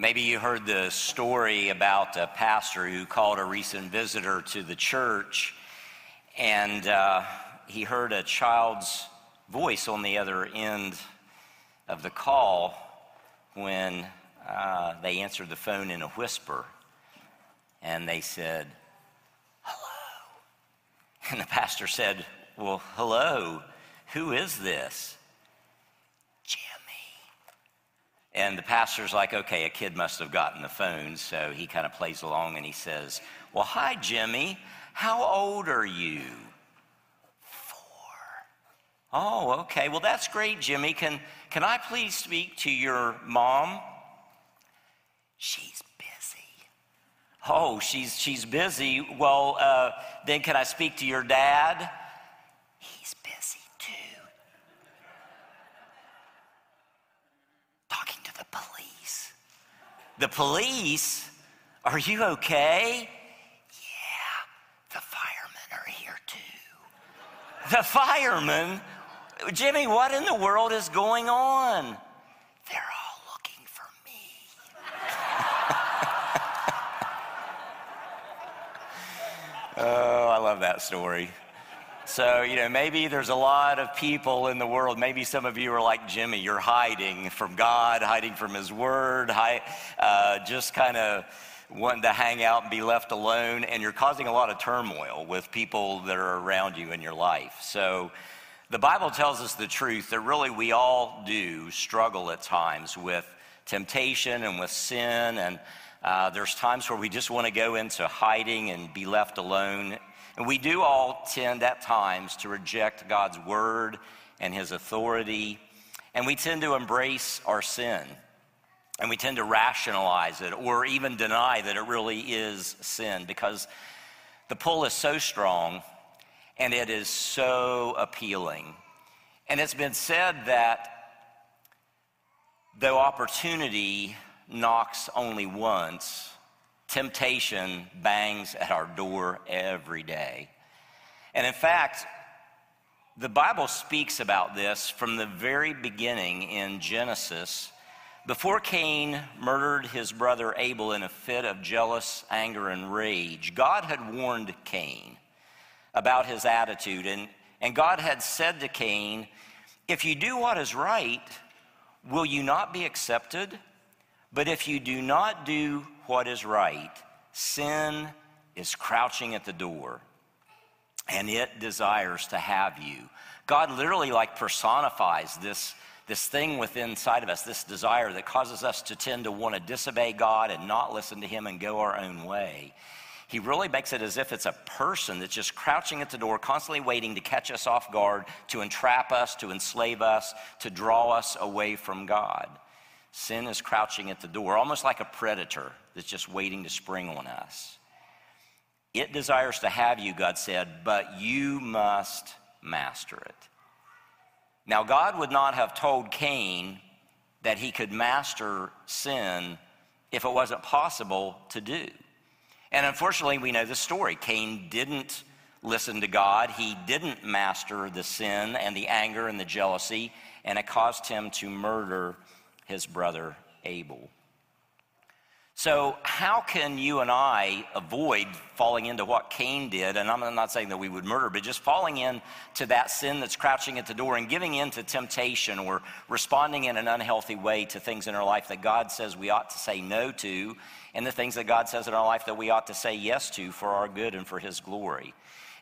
Maybe you heard the story about a pastor who called a recent visitor to the church, and uh, he heard a child's voice on the other end of the call when uh, they answered the phone in a whisper. And they said, Hello. And the pastor said, Well, hello. Who is this? And the pastor's like, okay, a kid must have gotten the phone. So he kind of plays along and he says, Well, hi, Jimmy. How old are you? Four. Oh, okay. Well, that's great, Jimmy. Can, can I please speak to your mom? She's busy. Oh, she's, she's busy. Well, uh, then can I speak to your dad? The police? Are you okay? Yeah, the firemen are here too. The firemen? Jimmy, what in the world is going on? They're all looking for me. oh, I love that story. So, you know, maybe there's a lot of people in the world. Maybe some of you are like Jimmy. You're hiding from God, hiding from His Word, uh, just kind of wanting to hang out and be left alone. And you're causing a lot of turmoil with people that are around you in your life. So, the Bible tells us the truth that really we all do struggle at times with temptation and with sin. And uh, there's times where we just want to go into hiding and be left alone. And we do all tend at times to reject God's word and his authority. And we tend to embrace our sin. And we tend to rationalize it or even deny that it really is sin because the pull is so strong and it is so appealing. And it's been said that though opportunity knocks only once, Temptation bangs at our door every day. And in fact, the Bible speaks about this from the very beginning in Genesis. Before Cain murdered his brother Abel in a fit of jealous anger and rage, God had warned Cain about his attitude. And, and God had said to Cain, If you do what is right, will you not be accepted? But if you do not do what is right, sin is crouching at the door and it desires to have you. God literally like personifies this, this thing within inside of us, this desire that causes us to tend to want to disobey God and not listen to Him and go our own way. He really makes it as if it's a person that's just crouching at the door, constantly waiting to catch us off guard, to entrap us, to enslave us, to draw us away from God. Sin is crouching at the door, almost like a predator that's just waiting to spring on us. It desires to have you, God said, but you must master it. Now, God would not have told Cain that he could master sin if it wasn't possible to do. And unfortunately, we know the story. Cain didn't listen to God, he didn't master the sin and the anger and the jealousy, and it caused him to murder his brother Abel. So, how can you and I avoid falling into what Cain did? And I'm not saying that we would murder, but just falling into that sin that's crouching at the door and giving in to temptation or responding in an unhealthy way to things in our life that God says we ought to say no to, and the things that God says in our life that we ought to say yes to for our good and for His glory.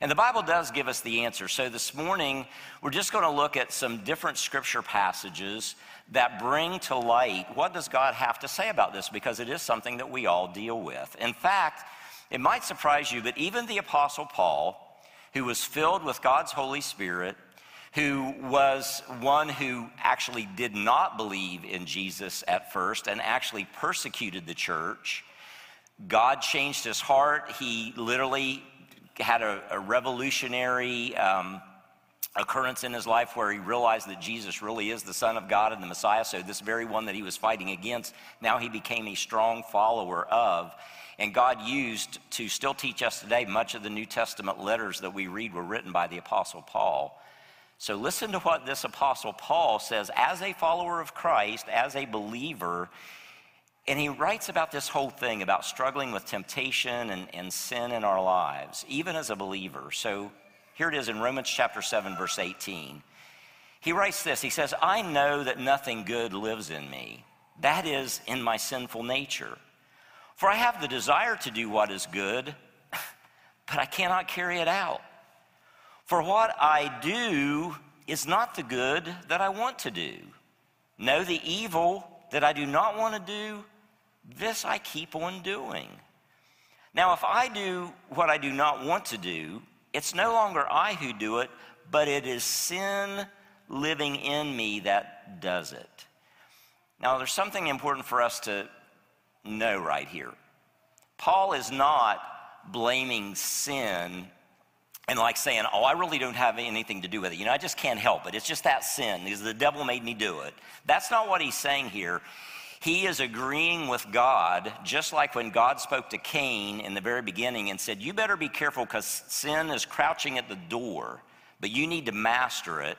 And the Bible does give us the answer. So this morning, we're just going to look at some different scripture passages that bring to light what does God have to say about this because it is something that we all deal with. In fact, it might surprise you, but even the Apostle Paul, who was filled with God's Holy Spirit, who was one who actually did not believe in Jesus at first and actually persecuted the church, God changed his heart. He literally had a, a revolutionary um, occurrence in his life where he realized that Jesus really is the Son of God and the Messiah. So, this very one that he was fighting against, now he became a strong follower of. And God used to still teach us today, much of the New Testament letters that we read were written by the Apostle Paul. So, listen to what this Apostle Paul says as a follower of Christ, as a believer. And he writes about this whole thing about struggling with temptation and, and sin in our lives, even as a believer. So here it is in Romans chapter 7, verse 18. He writes this He says, I know that nothing good lives in me, that is, in my sinful nature. For I have the desire to do what is good, but I cannot carry it out. For what I do is not the good that I want to do. No, the evil that I do not want to do, this I keep on doing. Now, if I do what I do not want to do, it's no longer I who do it, but it is sin living in me that does it. Now, there's something important for us to know right here. Paul is not blaming sin and like saying, Oh, I really don't have anything to do with it. You know, I just can't help it. It's just that sin the devil made me do it. That's not what he's saying here. He is agreeing with God, just like when God spoke to Cain in the very beginning and said, You better be careful because sin is crouching at the door, but you need to master it.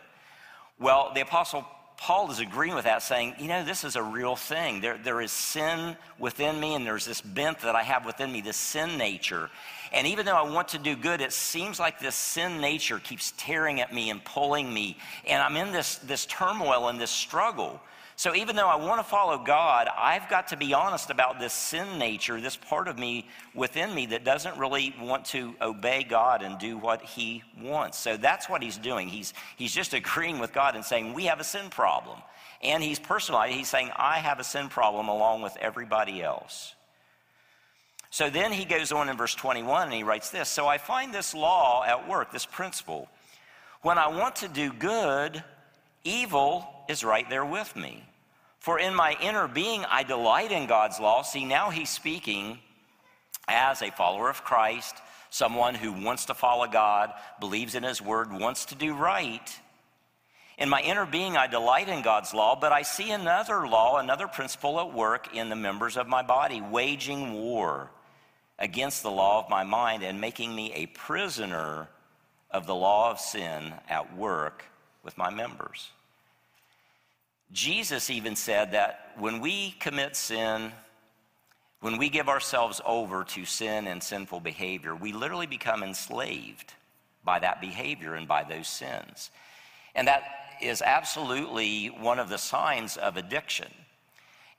Well, the Apostle Paul is agreeing with that, saying, you know, this is a real thing. There, there is sin within me, and there's this bent that I have within me, this sin nature. And even though I want to do good, it seems like this sin nature keeps tearing at me and pulling me. And I'm in this, this turmoil and this struggle. So even though I want to follow God, I've got to be honest about this sin nature, this part of me within me that doesn't really want to obey God and do what He wants. So that's what He's doing. He's, he's just agreeing with God and saying, We have a sin problem. And He's personalized, He's saying, I have a sin problem along with everybody else. So then he goes on in verse 21 and he writes this So I find this law at work, this principle. When I want to do good, evil is right there with me. For in my inner being, I delight in God's law. See, now he's speaking as a follower of Christ, someone who wants to follow God, believes in his word, wants to do right. In my inner being, I delight in God's law, but I see another law, another principle at work in the members of my body, waging war against the law of my mind and making me a prisoner of the law of sin at work with my members. Jesus even said that when we commit sin, when we give ourselves over to sin and sinful behavior, we literally become enslaved by that behavior and by those sins. And that is absolutely one of the signs of addiction.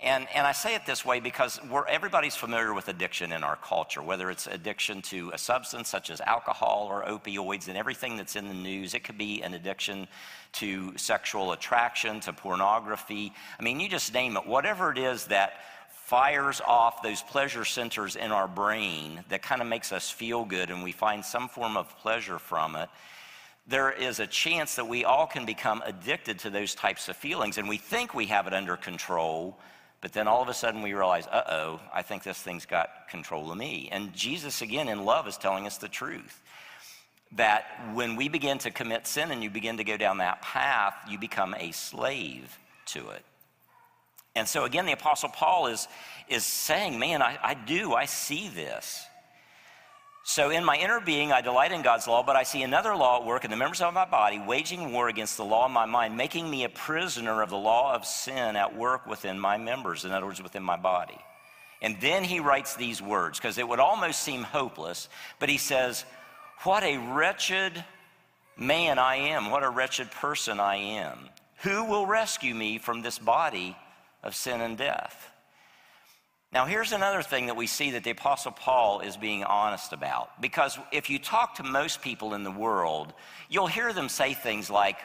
And, and I say it this way because everybody's familiar with addiction in our culture, whether it's addiction to a substance such as alcohol or opioids and everything that's in the news. It could be an addiction to sexual attraction, to pornography. I mean, you just name it. Whatever it is that fires off those pleasure centers in our brain that kind of makes us feel good and we find some form of pleasure from it there is a chance that we all can become addicted to those types of feelings and we think we have it under control but then all of a sudden we realize, uh oh, I think this thing's got control of me. And Jesus, again, in love, is telling us the truth that when we begin to commit sin and you begin to go down that path, you become a slave to it. And so, again, the Apostle Paul is, is saying, Man, I, I do, I see this. So, in my inner being, I delight in God's law, but I see another law at work in the members of my body, waging war against the law of my mind, making me a prisoner of the law of sin at work within my members, in other words, within my body. And then he writes these words, because it would almost seem hopeless, but he says, What a wretched man I am, what a wretched person I am. Who will rescue me from this body of sin and death? Now, here's another thing that we see that the Apostle Paul is being honest about. Because if you talk to most people in the world, you'll hear them say things like,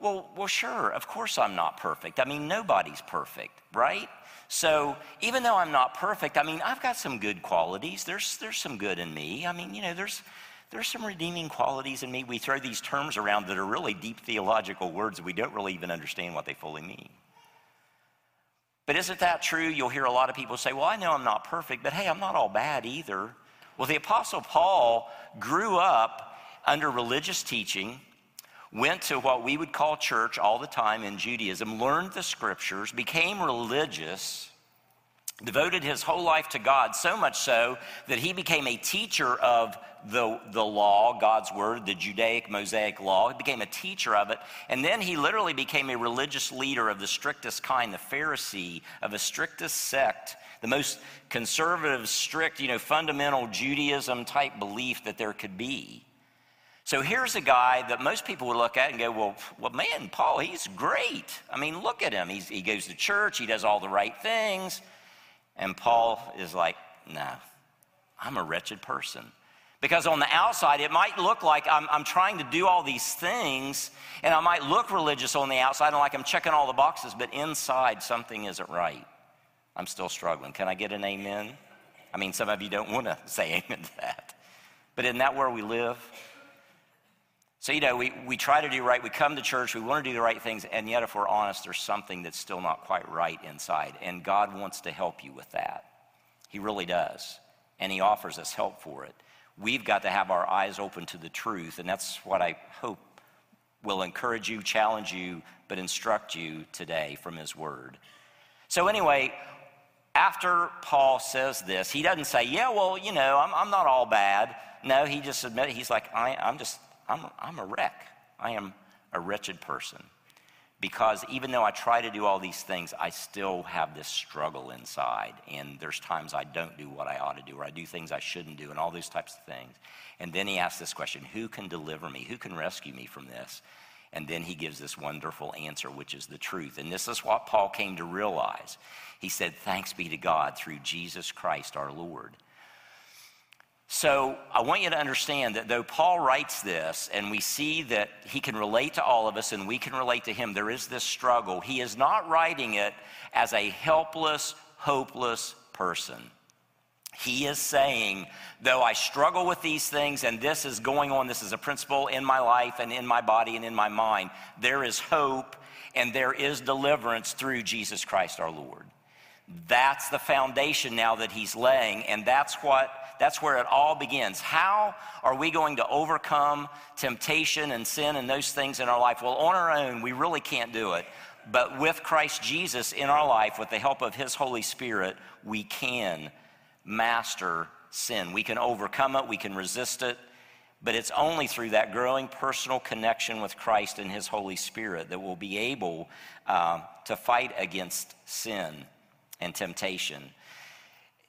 well, well, sure, of course I'm not perfect. I mean, nobody's perfect, right? So even though I'm not perfect, I mean, I've got some good qualities. There's, there's some good in me. I mean, you know, there's, there's some redeeming qualities in me. We throw these terms around that are really deep theological words we don't really even understand what they fully mean. But isn't that true? You'll hear a lot of people say, Well, I know I'm not perfect, but hey, I'm not all bad either. Well, the Apostle Paul grew up under religious teaching, went to what we would call church all the time in Judaism, learned the scriptures, became religious, devoted his whole life to God, so much so that he became a teacher of the, the law, God's word, the Judaic Mosaic law. He became a teacher of it. And then he literally became a religious leader of the strictest kind, the Pharisee of the strictest sect, the most conservative, strict, you know, fundamental Judaism type belief that there could be. So here's a guy that most people would look at and go, well, well man, Paul, he's great. I mean, look at him. He's, he goes to church, he does all the right things. And Paul is like, no, I'm a wretched person. Because on the outside, it might look like I'm, I'm, trying to do all these things, and I might look religious on the outside and like I'm checking all the boxes, but inside something isn't right. I'm still struggling. Can I get an amen? I mean, some of you don't want to say amen to that. But isn't that where we live? So, you know, we, we try to do right. We come to church, we want to do the right things, and yet, if we're honest, there's something that's still not quite right inside. And God wants to help you with that. He really does. And He offers us help for it. We've got to have our eyes open to the truth, and that's what I hope will encourage you, challenge you, but instruct you today from His Word. So, anyway, after Paul says this, he doesn't say, Yeah, well, you know, I'm, I'm not all bad. No, he just admitted, he's like, I, I'm just, I'm, I'm a wreck. I am a wretched person because even though I try to do all these things, I still have this struggle inside. And there's times I don't do what I ought to do, or I do things I shouldn't do, and all those types of things. And then he asks this question Who can deliver me? Who can rescue me from this? And then he gives this wonderful answer, which is the truth. And this is what Paul came to realize. He said, Thanks be to God through Jesus Christ our Lord. So I want you to understand that though Paul writes this and we see that he can relate to all of us and we can relate to him, there is this struggle. He is not writing it as a helpless, hopeless person. He is saying, though I struggle with these things and this is going on, this is a principle in my life and in my body and in my mind, there is hope and there is deliverance through Jesus Christ our Lord. That's the foundation now that he's laying, and that's what that's where it all begins. How are we going to overcome temptation and sin and those things in our life? Well, on our own, we really can't do it. But with Christ Jesus in our life, with the help of His Holy Spirit, we can master sin. We can overcome it, we can resist it. But it's only through that growing personal connection with Christ and His Holy Spirit that we'll be able uh, to fight against sin and temptation.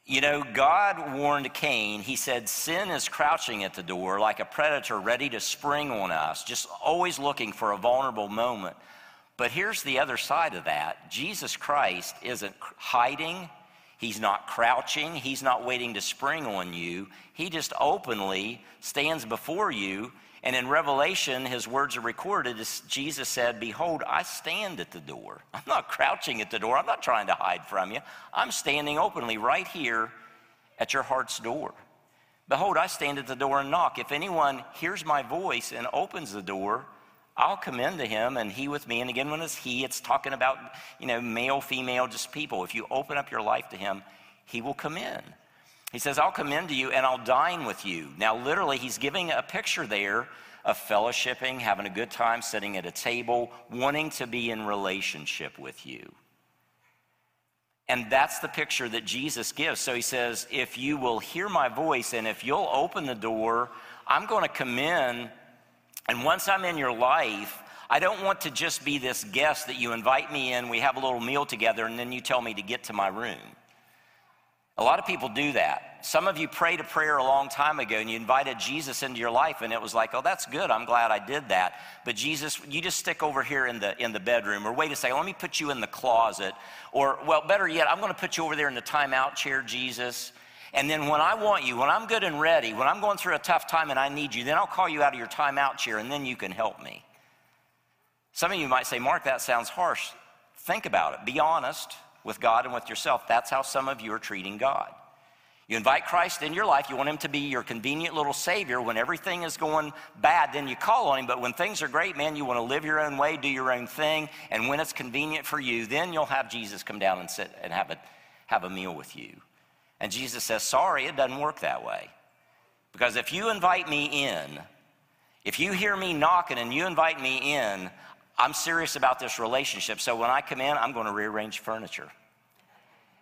You know, God warned Cain. He said, Sin is crouching at the door like a predator ready to spring on us, just always looking for a vulnerable moment. But here's the other side of that Jesus Christ isn't hiding, He's not crouching, He's not waiting to spring on you. He just openly stands before you and in Revelation, his words are recorded as Jesus said, Behold, I stand at the door. I'm not crouching at the door. I'm not trying to hide from you. I'm standing openly right here at your heart's door. Behold, I stand at the door and knock. If anyone hears my voice and opens the door, I'll come into him and he with me. And again, when it's he, it's talking about, you know, male, female, just people. If you open up your life to him, he will come in. He says, I'll come into you and I'll dine with you. Now, literally, he's giving a picture there of fellowshipping, having a good time, sitting at a table, wanting to be in relationship with you. And that's the picture that Jesus gives. So he says, if you will hear my voice and if you'll open the door, I'm going to come in. And once I'm in your life, I don't want to just be this guest that you invite me in, we have a little meal together, and then you tell me to get to my room. A lot of people do that. Some of you prayed a prayer a long time ago and you invited Jesus into your life and it was like, "Oh, that's good. I'm glad I did that." But Jesus, you just stick over here in the in the bedroom or wait a second, let me put you in the closet or well, better yet, I'm going to put you over there in the timeout chair, Jesus. And then when I want you, when I'm good and ready, when I'm going through a tough time and I need you, then I'll call you out of your timeout chair and then you can help me. Some of you might say, "Mark, that sounds harsh." Think about it. Be honest with God and with yourself. That's how some of you are treating God. You invite Christ in your life, you want him to be your convenient little savior. When everything is going bad, then you call on him. But when things are great, man, you want to live your own way, do your own thing. And when it's convenient for you, then you'll have Jesus come down and sit and have a, have a meal with you. And Jesus says, Sorry, it doesn't work that way. Because if you invite me in, if you hear me knocking and you invite me in, I'm serious about this relationship. So when I come in, I'm going to rearrange furniture.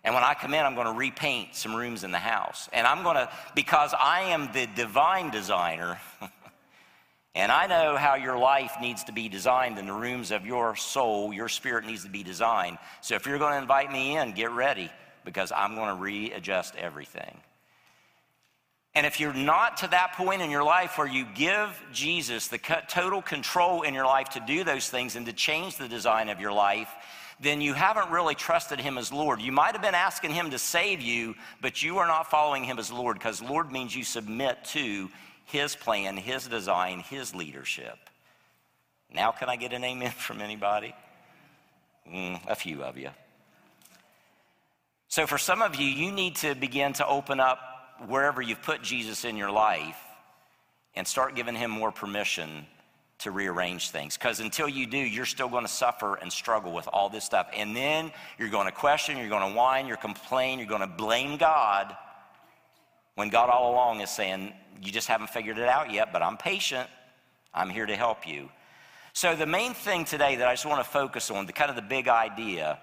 And when I come in, I'm going to repaint some rooms in the house. And I'm going to, because I am the divine designer, and I know how your life needs to be designed in the rooms of your soul, your spirit needs to be designed. So if you're going to invite me in, get ready because I'm going to readjust everything. And if you're not to that point in your life where you give Jesus the total control in your life to do those things and to change the design of your life, then you haven't really trusted him as Lord. You might have been asking him to save you, but you are not following him as Lord because Lord means you submit to his plan, his design, his leadership. Now, can I get an amen from anybody? Mm, a few of you. So, for some of you, you need to begin to open up wherever you've put Jesus in your life and start giving him more permission to rearrange things. Because until you do, you're still going to suffer and struggle with all this stuff. And then you're going to question, you're going to whine, you're complain, you're going to blame God when God all along is saying, You just haven't figured it out yet, but I'm patient. I'm here to help you. So, the main thing today that I just want to focus on, the kind of the big idea,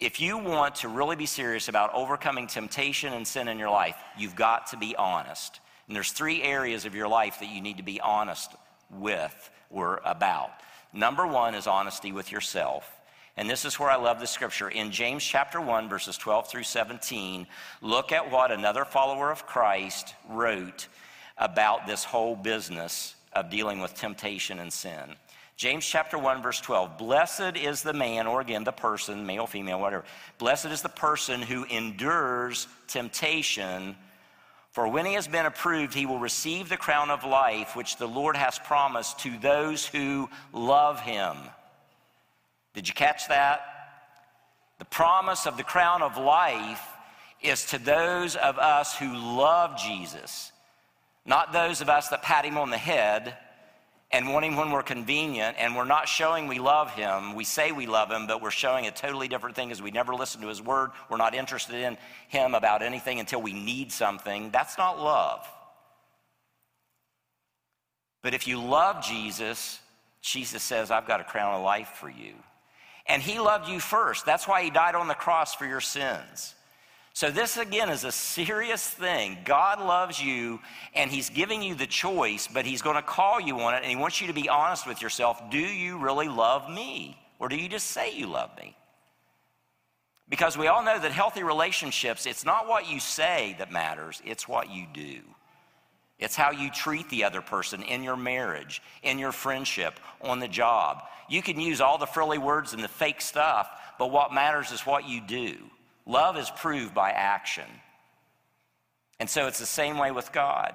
if you want to really be serious about overcoming temptation and sin in your life, you've got to be honest. And there's three areas of your life that you need to be honest with or about. Number one is honesty with yourself. And this is where I love the scripture. In James chapter 1, verses 12 through 17, look at what another follower of Christ wrote about this whole business of dealing with temptation and sin. James chapter 1, verse 12 Blessed is the man, or again, the person, male, female, whatever. Blessed is the person who endures temptation for when he has been approved, he will receive the crown of life which the Lord has promised to those who love him. Did you catch that? The promise of the crown of life is to those of us who love Jesus, not those of us that pat him on the head and wanting when we're convenient and we're not showing we love him. We say we love him, but we're showing a totally different thing as we never listen to his word. We're not interested in him about anything until we need something. That's not love. But if you love Jesus, Jesus says, I've got a crown of life for you. And he loved you first. That's why he died on the cross for your sins. So, this again is a serious thing. God loves you and He's giving you the choice, but He's going to call you on it and He wants you to be honest with yourself. Do you really love me? Or do you just say you love me? Because we all know that healthy relationships, it's not what you say that matters, it's what you do. It's how you treat the other person in your marriage, in your friendship, on the job. You can use all the frilly words and the fake stuff, but what matters is what you do. Love is proved by action. And so it's the same way with God.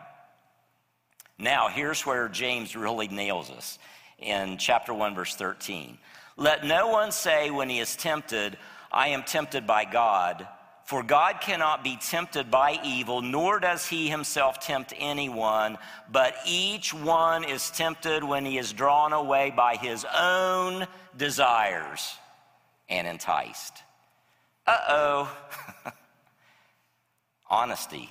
Now, here's where James really nails us in chapter 1, verse 13. Let no one say when he is tempted, I am tempted by God. For God cannot be tempted by evil, nor does he himself tempt anyone, but each one is tempted when he is drawn away by his own desires and enticed. Uh oh. Honesty.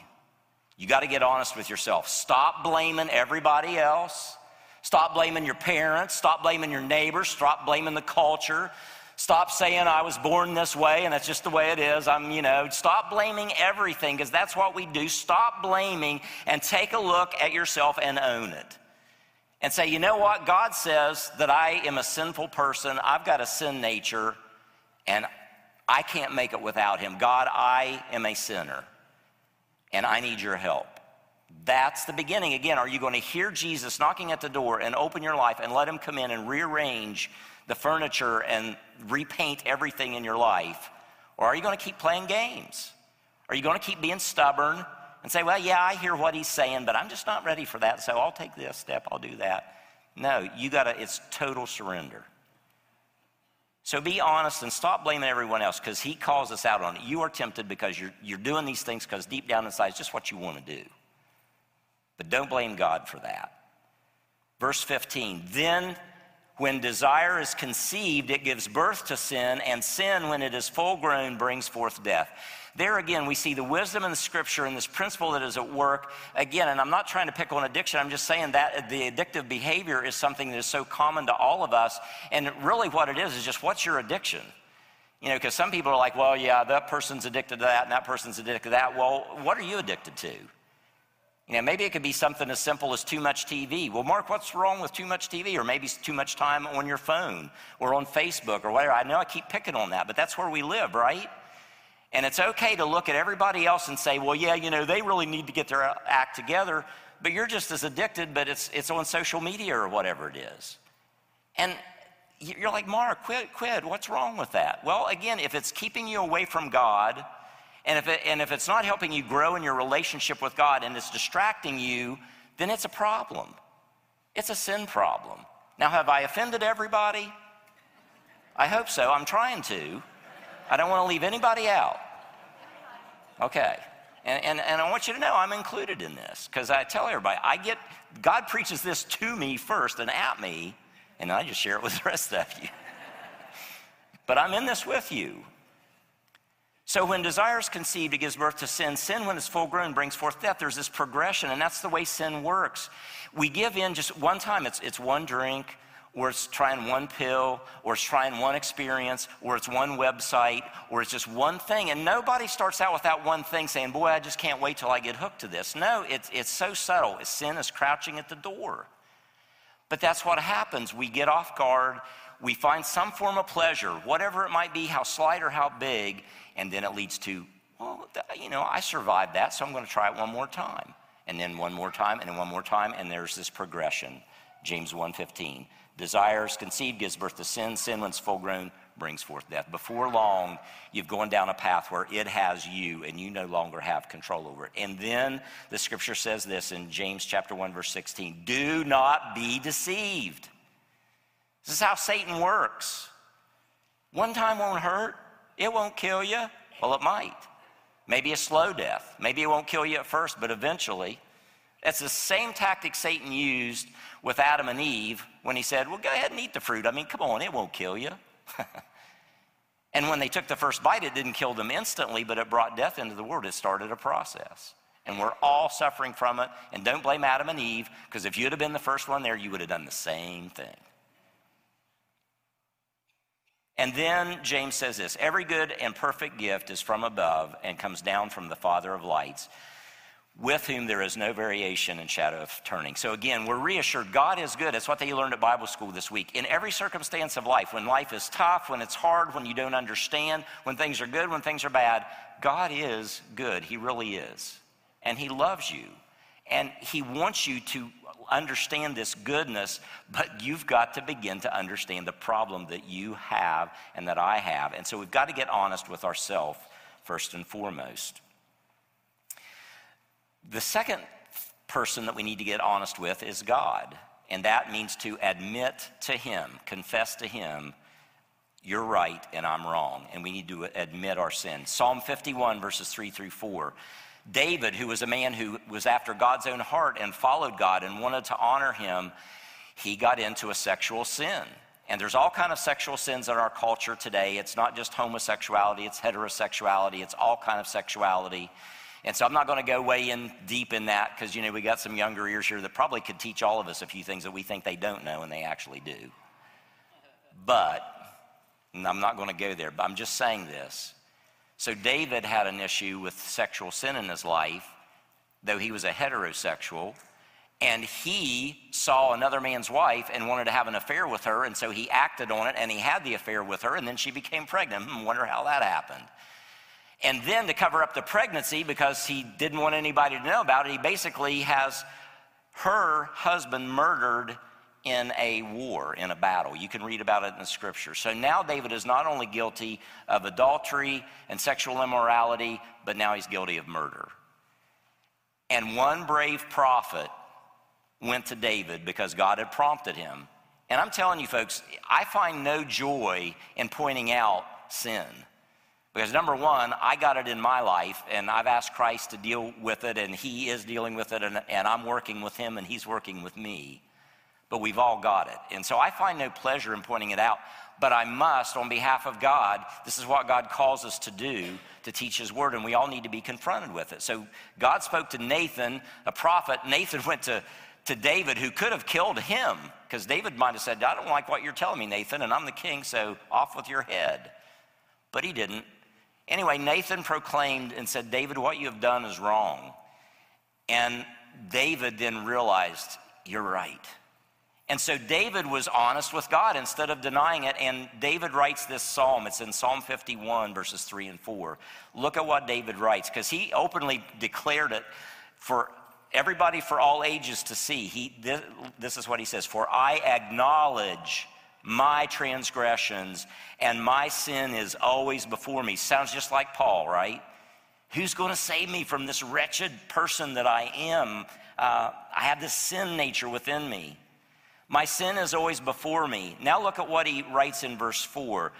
You got to get honest with yourself. Stop blaming everybody else. Stop blaming your parents. Stop blaming your neighbors. Stop blaming the culture. Stop saying I was born this way and that's just the way it is. I'm, you know, stop blaming everything because that's what we do. Stop blaming and take a look at yourself and own it. And say, you know what? God says that I am a sinful person. I've got a sin nature and I can't make it without him. God, I am a sinner and I need your help. That's the beginning. Again, are you going to hear Jesus knocking at the door and open your life and let him come in and rearrange the furniture and repaint everything in your life? Or are you going to keep playing games? Are you going to keep being stubborn and say, well, yeah, I hear what he's saying, but I'm just not ready for that, so I'll take this step, I'll do that? No, you got to, it's total surrender. So be honest and stop blaming everyone else because he calls us out on it. You are tempted because you're, you're doing these things because deep down inside it's just what you want to do. But don't blame God for that. Verse 15 Then when desire is conceived, it gives birth to sin, and sin, when it is full grown, brings forth death. There again, we see the wisdom in the scripture and this principle that is at work. Again, and I'm not trying to pick on addiction, I'm just saying that the addictive behavior is something that is so common to all of us. And really, what it is is just what's your addiction? You know, because some people are like, well, yeah, that person's addicted to that and that person's addicted to that. Well, what are you addicted to? You know, maybe it could be something as simple as too much TV. Well, Mark, what's wrong with too much TV? Or maybe it's too much time on your phone or on Facebook or whatever. I know I keep picking on that, but that's where we live, right? And it's okay to look at everybody else and say, well, yeah, you know, they really need to get their act together, but you're just as addicted, but it's, it's on social media or whatever it is. And you're like, Mark, quit, quit. What's wrong with that? Well, again, if it's keeping you away from God, and if, it, and if it's not helping you grow in your relationship with God and it's distracting you, then it's a problem. It's a sin problem. Now, have I offended everybody? I hope so. I'm trying to. I don't want to leave anybody out. Okay. And, and, and I want you to know I'm included in this because I tell everybody, I get, God preaches this to me first and at me, and I just share it with the rest of you. but I'm in this with you. So when desire is conceived, it gives birth to sin. Sin, when it's full grown, brings forth death. There's this progression, and that's the way sin works. We give in just one time. It's, it's one drink, or it's trying one pill, or it's trying one experience, or it's one website, or it's just one thing. And nobody starts out with that one thing saying, Boy, I just can't wait till I get hooked to this. No, it's, it's so subtle. Sin is crouching at the door. But that's what happens. We get off guard, we find some form of pleasure, whatever it might be, how slight or how big, and then it leads to, well, you know, I survived that, so I'm going to try it one more time. And then one more time, and then one more time, and there's this progression. James 1:15. Desires conceived gives birth to sin. Sin, when it's full grown, brings forth death. Before long, you've gone down a path where it has you and you no longer have control over it. And then the scripture says this in James chapter 1 verse 16, do not be deceived. This is how Satan works. One time won't hurt. It won't kill you. Well, it might. Maybe a slow death. Maybe it won't kill you at first, but eventually. That's the same tactic Satan used with Adam and Eve when he said, Well, go ahead and eat the fruit. I mean, come on, it won't kill you. and when they took the first bite, it didn't kill them instantly, but it brought death into the world. It started a process. And we're all suffering from it. And don't blame Adam and Eve, because if you'd have been the first one there, you would have done the same thing. And then James says this every good and perfect gift is from above and comes down from the Father of lights, with whom there is no variation and shadow of turning. So again, we're reassured God is good. It's what they learned at Bible school this week. In every circumstance of life, when life is tough, when it's hard, when you don't understand, when things are good, when things are bad, God is good. He really is. And He loves you. And He wants you to understand this goodness, but you've got to begin to understand the problem that you have and that I have. And so we've got to get honest with ourselves first and foremost. The second person that we need to get honest with is God. And that means to admit to Him, confess to Him, you're right and I'm wrong. And we need to admit our sin. Psalm 51, verses 3 through 4 David, who was a man who was after God's own heart and followed God and wanted to honor him, he got into a sexual sin. And there's all kind of sexual sins in our culture today. It's not just homosexuality, it's heterosexuality, it's all kind of sexuality. And so I'm not going to go way in deep in that because, you know, we got some younger ears here that probably could teach all of us a few things that we think they don't know and they actually do. But I'm not going to go there, but I'm just saying this. So David had an issue with sexual sin in his life, though he was a heterosexual. And he saw another man's wife and wanted to have an affair with her. And so he acted on it and he had the affair with her. And then she became pregnant. I hmm, wonder how that happened. And then to cover up the pregnancy, because he didn't want anybody to know about it, he basically has her husband murdered in a war, in a battle. You can read about it in the scripture. So now David is not only guilty of adultery and sexual immorality, but now he's guilty of murder. And one brave prophet went to David because God had prompted him. And I'm telling you, folks, I find no joy in pointing out sin. Because number one, I got it in my life, and I've asked Christ to deal with it, and He is dealing with it, and, and I'm working with Him, and He's working with me but we've all got it. And so I find no pleasure in pointing it out, but I must, on behalf of God, this is what God calls us to do to teach His word, and we all need to be confronted with it. So God spoke to Nathan, a prophet. Nathan went to, to David, who could have killed him, because David might have said, I don't like what you're telling me, Nathan, and I'm the king, so off with your head. But he didn't. Anyway, Nathan proclaimed and said, David, what you have done is wrong. And David then realized, You're right. And so David was honest with God instead of denying it. And David writes this psalm. It's in Psalm 51, verses 3 and 4. Look at what David writes, because he openly declared it for everybody for all ages to see. He, this, this is what he says For I acknowledge my transgressions, and my sin is always before me. Sounds just like Paul, right? Who's going to save me from this wretched person that I am? Uh, I have this sin nature within me. My sin is always before me. Now look at what he writes in verse 4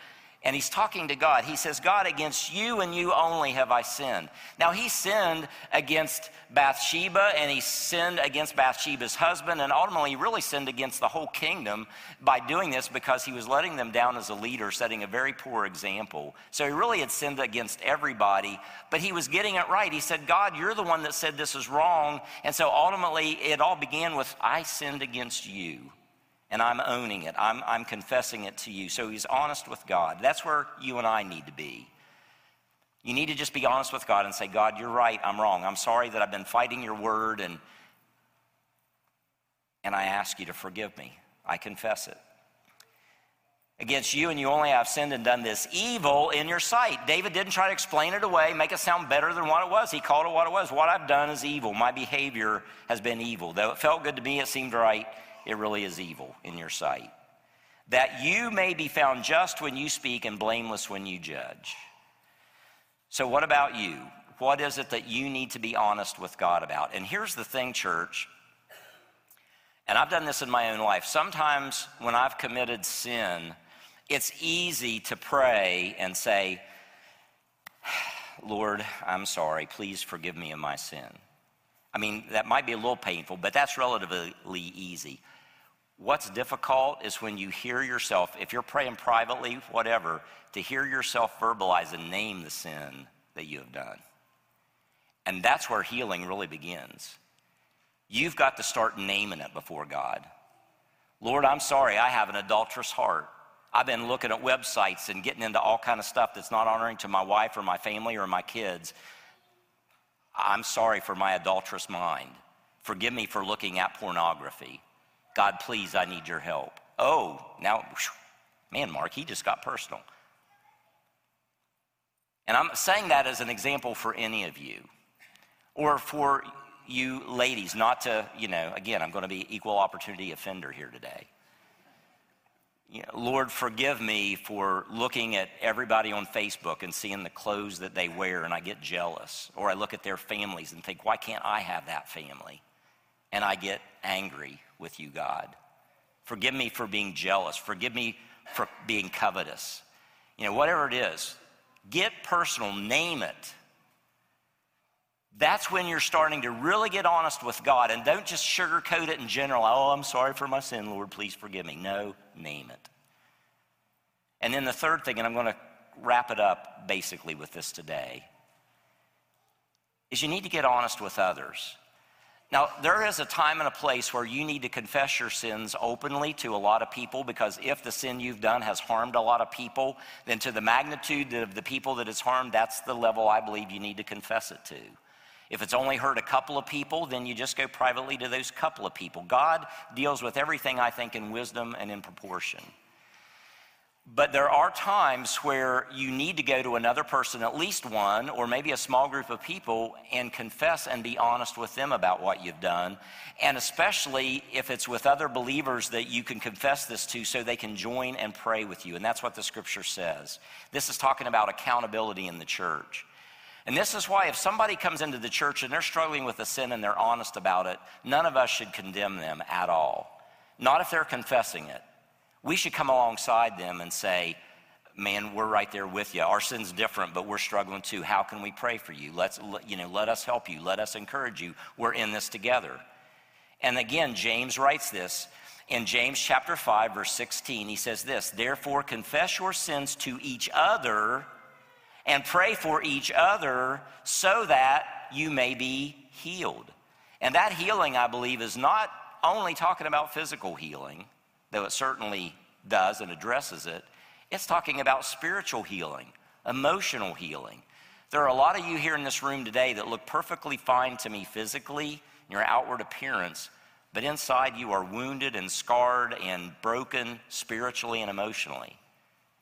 and he's talking to God. He says, God, against you and you only have I sinned. Now, he sinned against Bathsheba and he sinned against Bathsheba's husband, and ultimately, he really sinned against the whole kingdom by doing this because he was letting them down as a leader, setting a very poor example. So, he really had sinned against everybody, but he was getting it right. He said, God, you're the one that said this is wrong. And so, ultimately, it all began with, I sinned against you and I'm owning it. I'm, I'm confessing it to you. So he's honest with God. That's where you and I need to be. You need to just be honest with God and say, God, you're right. I'm wrong. I'm sorry that I've been fighting your word, and, and I ask you to forgive me. I confess it. Against you, and you only have sinned and done this evil in your sight. David didn't try to explain it away, make it sound better than what it was. He called it what it was. What I've done is evil. My behavior has been evil. Though it felt good to me, it seemed right it really is evil in your sight. That you may be found just when you speak and blameless when you judge. So, what about you? What is it that you need to be honest with God about? And here's the thing, church, and I've done this in my own life. Sometimes when I've committed sin, it's easy to pray and say, Lord, I'm sorry. Please forgive me of my sin. I mean, that might be a little painful, but that's relatively easy. What's difficult is when you hear yourself, if you're praying privately, whatever, to hear yourself verbalize and name the sin that you have done. And that's where healing really begins. You've got to start naming it before God. Lord, I'm sorry, I have an adulterous heart. I've been looking at websites and getting into all kind of stuff that's not honoring to my wife or my family or my kids. I'm sorry for my adulterous mind. Forgive me for looking at pornography. God, please, I need your help. Oh, now, man, Mark, he just got personal. And I'm saying that as an example for any of you, or for you ladies, not to, you know, again, I'm going to be equal opportunity offender here today. You know, Lord, forgive me for looking at everybody on Facebook and seeing the clothes that they wear, and I get jealous. Or I look at their families and think, why can't I have that family? And I get angry with you, God. Forgive me for being jealous. Forgive me for being covetous. You know, whatever it is, get personal, name it. That's when you're starting to really get honest with God and don't just sugarcoat it in general. Oh, I'm sorry for my sin, Lord, please forgive me. No, name it. And then the third thing, and I'm going to wrap it up basically with this today, is you need to get honest with others. Now, there is a time and a place where you need to confess your sins openly to a lot of people because if the sin you've done has harmed a lot of people, then to the magnitude of the people that it's harmed, that's the level I believe you need to confess it to. If it's only hurt a couple of people, then you just go privately to those couple of people. God deals with everything, I think, in wisdom and in proportion. But there are times where you need to go to another person, at least one, or maybe a small group of people, and confess and be honest with them about what you've done. And especially if it's with other believers that you can confess this to so they can join and pray with you. And that's what the scripture says. This is talking about accountability in the church. And this is why if somebody comes into the church and they're struggling with a sin and they're honest about it, none of us should condemn them at all. Not if they're confessing it. We should come alongside them and say, man, we're right there with you. Our sin's different, but we're struggling too. How can we pray for you? Let's, you know, let us help you. Let us encourage you. We're in this together. And again, James writes this in James chapter 5, verse 16. He says this, therefore confess your sins to each other and pray for each other so that you may be healed. And that healing, I believe, is not only talking about physical healing, though it certainly does and addresses it, it's talking about spiritual healing, emotional healing. There are a lot of you here in this room today that look perfectly fine to me physically, in your outward appearance, but inside you are wounded and scarred and broken spiritually and emotionally.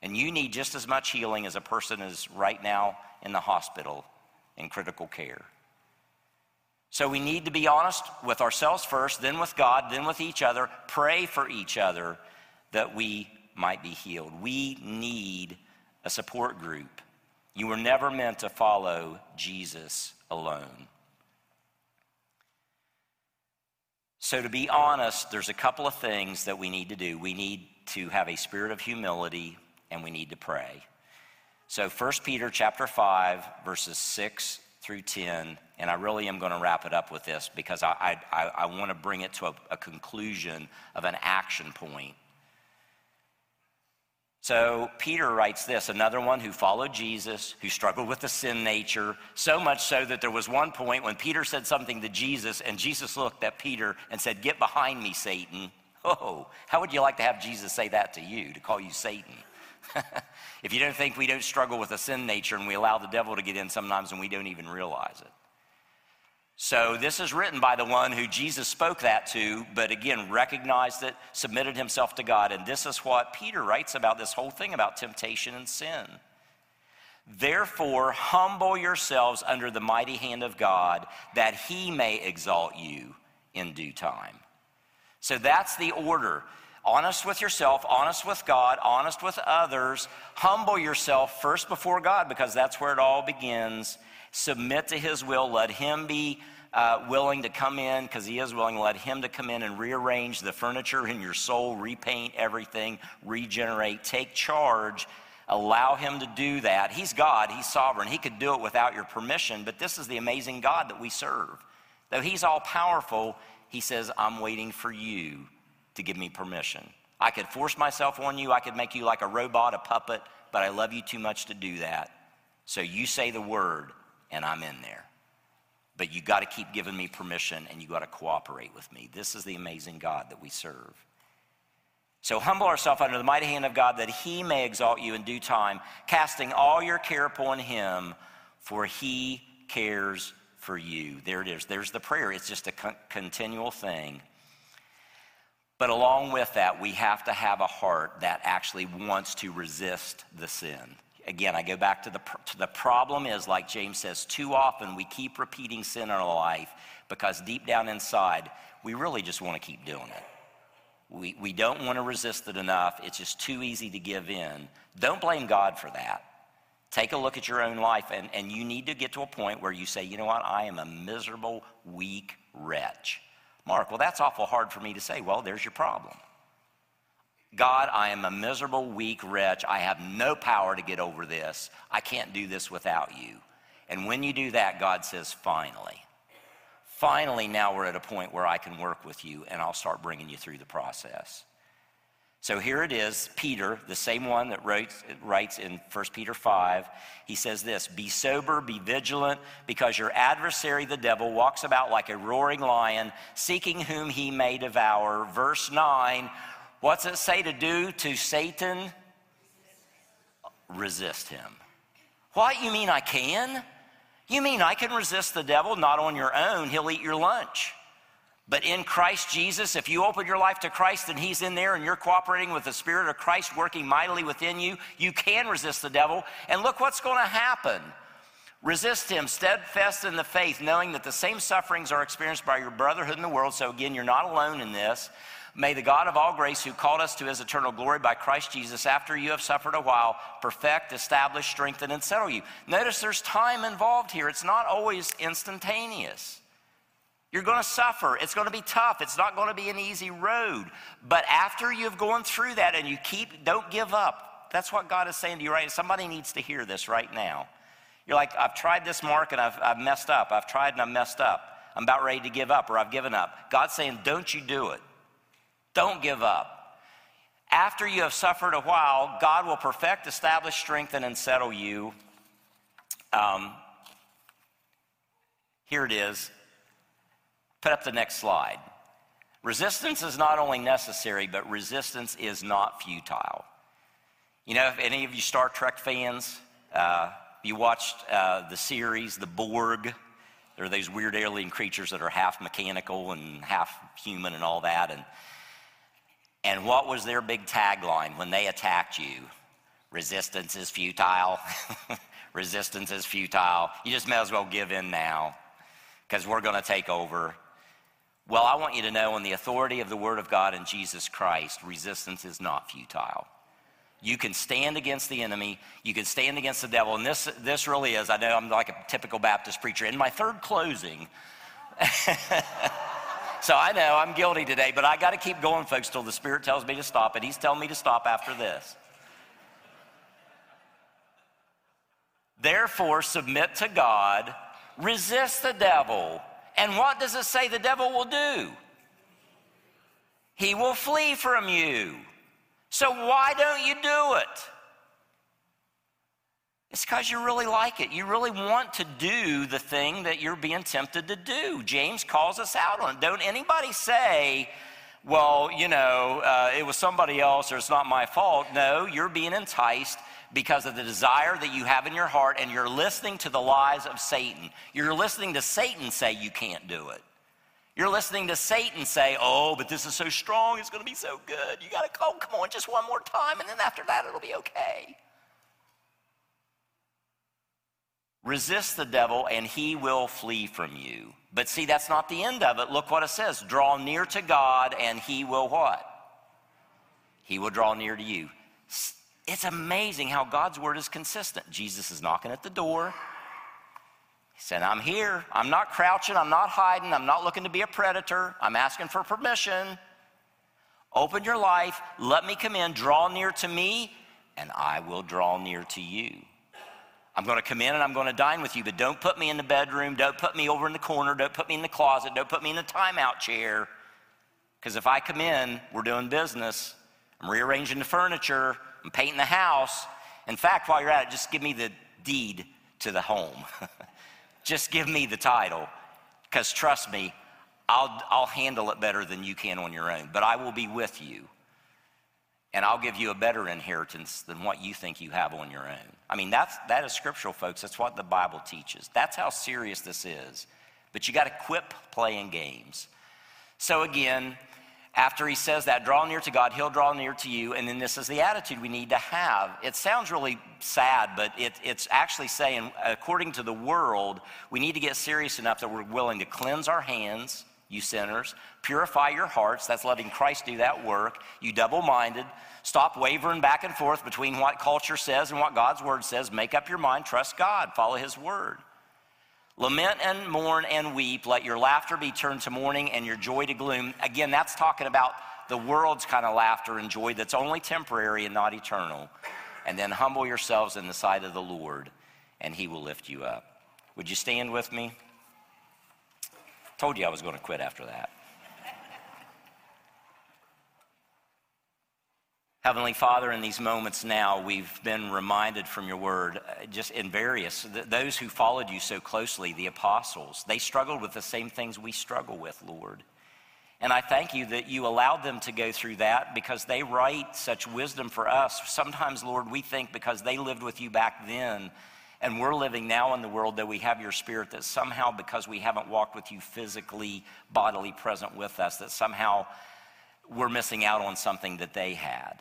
And you need just as much healing as a person is right now in the hospital in critical care. So we need to be honest with ourselves first, then with God, then with each other. Pray for each other that we might be healed. We need a support group. You were never meant to follow Jesus alone. So, to be honest, there's a couple of things that we need to do. We need to have a spirit of humility and we need to pray. So 1 Peter chapter 5, verses 6 through 10, and I really am going to wrap it up with this because I, I, I want to bring it to a, a conclusion of an action point. So Peter writes this another one who followed Jesus, who struggled with the sin nature, so much so that there was one point when Peter said something to Jesus, and Jesus looked at Peter and said, Get behind me, Satan. Oh, how would you like to have Jesus say that to you, to call you Satan? if you don't think we don't struggle with a sin nature and we allow the devil to get in sometimes and we don't even realize it. So, this is written by the one who Jesus spoke that to, but again, recognized it, submitted himself to God. And this is what Peter writes about this whole thing about temptation and sin. Therefore, humble yourselves under the mighty hand of God, that he may exalt you in due time. So, that's the order honest with yourself, honest with God, honest with others. Humble yourself first before God because that's where it all begins. Submit to His will. Let Him be uh, willing to come in because He is willing. Let Him to come in and rearrange the furniture in your soul, repaint everything, regenerate, take charge. Allow Him to do that. He's God, He's sovereign. He could do it without your permission, but this is the amazing God that we serve. Though He's all powerful, He says, I'm waiting for you to give me permission. I could force myself on you, I could make you like a robot, a puppet, but I love you too much to do that. So you say the word, and I'm in there. But you got to keep giving me permission and you got to cooperate with me. This is the amazing God that we serve. So humble ourselves under the mighty hand of God that he may exalt you in due time, casting all your care upon him, for he cares for you. There it is. There's the prayer. It's just a con- continual thing. But along with that, we have to have a heart that actually wants to resist the sin. Again, I go back to the, to the problem is, like James says, too often we keep repeating sin in our life because deep down inside, we really just want to keep doing it. We, we don't want to resist it enough. It's just too easy to give in. Don't blame God for that. Take a look at your own life, and, and you need to get to a point where you say, you know what, I am a miserable, weak wretch. Mark, well, that's awful hard for me to say. Well, there's your problem. God, I am a miserable, weak wretch. I have no power to get over this. I can't do this without you. And when you do that, God says, finally. Finally, now we're at a point where I can work with you and I'll start bringing you through the process. So here it is, Peter, the same one that writes, writes in 1 Peter 5. He says this Be sober, be vigilant, because your adversary, the devil, walks about like a roaring lion, seeking whom he may devour. Verse 9 What's it say to do to Satan? Resist him. What? You mean I can? You mean I can resist the devil? Not on your own, he'll eat your lunch. But in Christ Jesus, if you open your life to Christ and He's in there and you're cooperating with the Spirit of Christ working mightily within you, you can resist the devil. And look what's going to happen. Resist him, steadfast in the faith, knowing that the same sufferings are experienced by your brotherhood in the world. So, again, you're not alone in this. May the God of all grace, who called us to his eternal glory by Christ Jesus, after you have suffered a while, perfect, establish, strengthen, and settle you. Notice there's time involved here, it's not always instantaneous. You're going to suffer. It's going to be tough. It's not going to be an easy road. But after you've gone through that and you keep, don't give up. That's what God is saying to you right Somebody needs to hear this right now. You're like, I've tried this, Mark, and I've, I've messed up. I've tried and I've messed up. I'm about ready to give up or I've given up. God's saying, don't you do it. Don't give up. After you have suffered a while, God will perfect, establish, strengthen, and settle you. Um, here it is Put up the next slide. Resistance is not only necessary, but resistance is not futile. You know, if any of you Star Trek fans, Uh, you watched uh, the series, The Borg. There are those weird alien creatures that are half mechanical and half human and all that. And, and what was their big tagline when they attacked you? Resistance is futile. Resistance is futile. You just may as well give in now because we're going to take over. Well, I want you to know, on the authority of the Word of God and Jesus Christ, resistance is not futile. You can stand against the enemy. You can stand against the devil. And this, this really is, I know I'm like a typical Baptist preacher. In my third closing, so I know I'm guilty today, but I got to keep going, folks, till the Spirit tells me to stop. And He's telling me to stop after this. Therefore, submit to God, resist the devil. And what does it say the devil will do? He will flee from you. So why don't you do it? It's because you really like it. You really want to do the thing that you're being tempted to do. James calls us out on it. Don't anybody say, well, you know, uh, it was somebody else or it's not my fault. No, you're being enticed because of the desire that you have in your heart and you're listening to the lies of Satan. You're listening to Satan say you can't do it. You're listening to Satan say, Oh, but this is so strong, it's going to be so good. You got to, oh, come on, just one more time, and then after that, it'll be okay. Resist the devil, and he will flee from you. But see, that's not the end of it. Look what it says draw near to God, and he will what? He will draw near to you. It's amazing how God's word is consistent. Jesus is knocking at the door. He said, I'm here. I'm not crouching. I'm not hiding. I'm not looking to be a predator. I'm asking for permission. Open your life. Let me come in. Draw near to me, and I will draw near to you. I'm going to come in and I'm going to dine with you, but don't put me in the bedroom. Don't put me over in the corner. Don't put me in the closet. Don't put me in the timeout chair. Because if I come in, we're doing business. I'm rearranging the furniture. I'm painting the house. In fact, while you're at it, just give me the deed to the home. Just give me the title, because trust me, I'll, I'll handle it better than you can on your own. But I will be with you, and I'll give you a better inheritance than what you think you have on your own. I mean, that's, that is scriptural, folks. That's what the Bible teaches. That's how serious this is. But you got to quit playing games. So, again, after he says that, draw near to God, he'll draw near to you. And then this is the attitude we need to have. It sounds really sad, but it, it's actually saying, according to the world, we need to get serious enough that we're willing to cleanse our hands, you sinners, purify your hearts. That's letting Christ do that work. You double minded. Stop wavering back and forth between what culture says and what God's word says. Make up your mind, trust God, follow his word. Lament and mourn and weep. Let your laughter be turned to mourning and your joy to gloom. Again, that's talking about the world's kind of laughter and joy that's only temporary and not eternal. And then humble yourselves in the sight of the Lord, and he will lift you up. Would you stand with me? Told you I was going to quit after that. Heavenly Father, in these moments now, we've been reminded from your word, uh, just in various, those who followed you so closely, the apostles, they struggled with the same things we struggle with, Lord. And I thank you that you allowed them to go through that because they write such wisdom for us. Sometimes, Lord, we think because they lived with you back then and we're living now in the world that we have your spirit, that somehow because we haven't walked with you physically, bodily present with us, that somehow we're missing out on something that they had.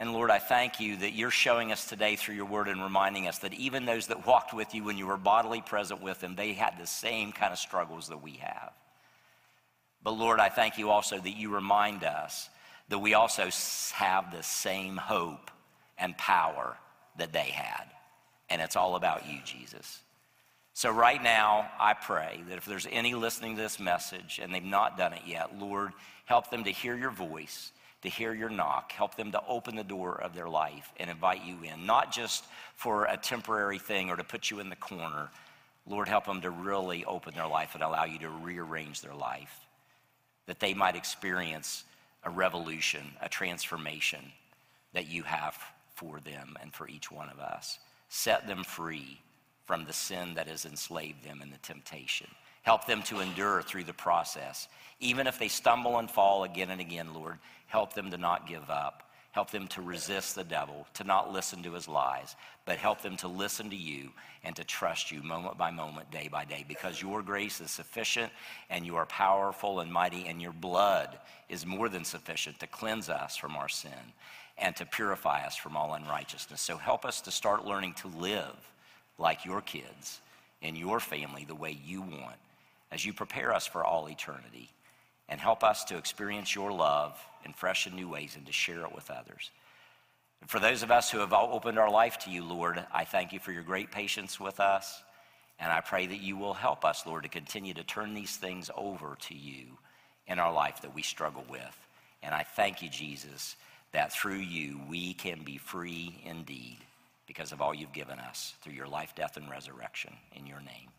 And Lord, I thank you that you're showing us today through your word and reminding us that even those that walked with you when you were bodily present with them, they had the same kind of struggles that we have. But Lord, I thank you also that you remind us that we also have the same hope and power that they had. And it's all about you, Jesus. So, right now, I pray that if there's any listening to this message and they've not done it yet, Lord, help them to hear your voice to hear your knock. Help them to open the door of their life and invite you in, not just for a temporary thing or to put you in the corner. Lord, help them to really open their life and allow you to rearrange their life, that they might experience a revolution, a transformation that you have for them and for each one of us. Set them free from the sin that has enslaved them and the temptation. Help them to endure through the process. Even if they stumble and fall again and again, Lord, help them to not give up. Help them to resist the devil, to not listen to his lies, but help them to listen to you and to trust you moment by moment, day by day, because your grace is sufficient and you are powerful and mighty, and your blood is more than sufficient to cleanse us from our sin and to purify us from all unrighteousness. So help us to start learning to live like your kids in your family the way you want as you prepare us for all eternity and help us to experience your love in fresh and new ways and to share it with others. And for those of us who have opened our life to you, Lord, I thank you for your great patience with us. And I pray that you will help us, Lord, to continue to turn these things over to you in our life that we struggle with. And I thank you, Jesus, that through you we can be free indeed because of all you've given us through your life, death, and resurrection. In your name.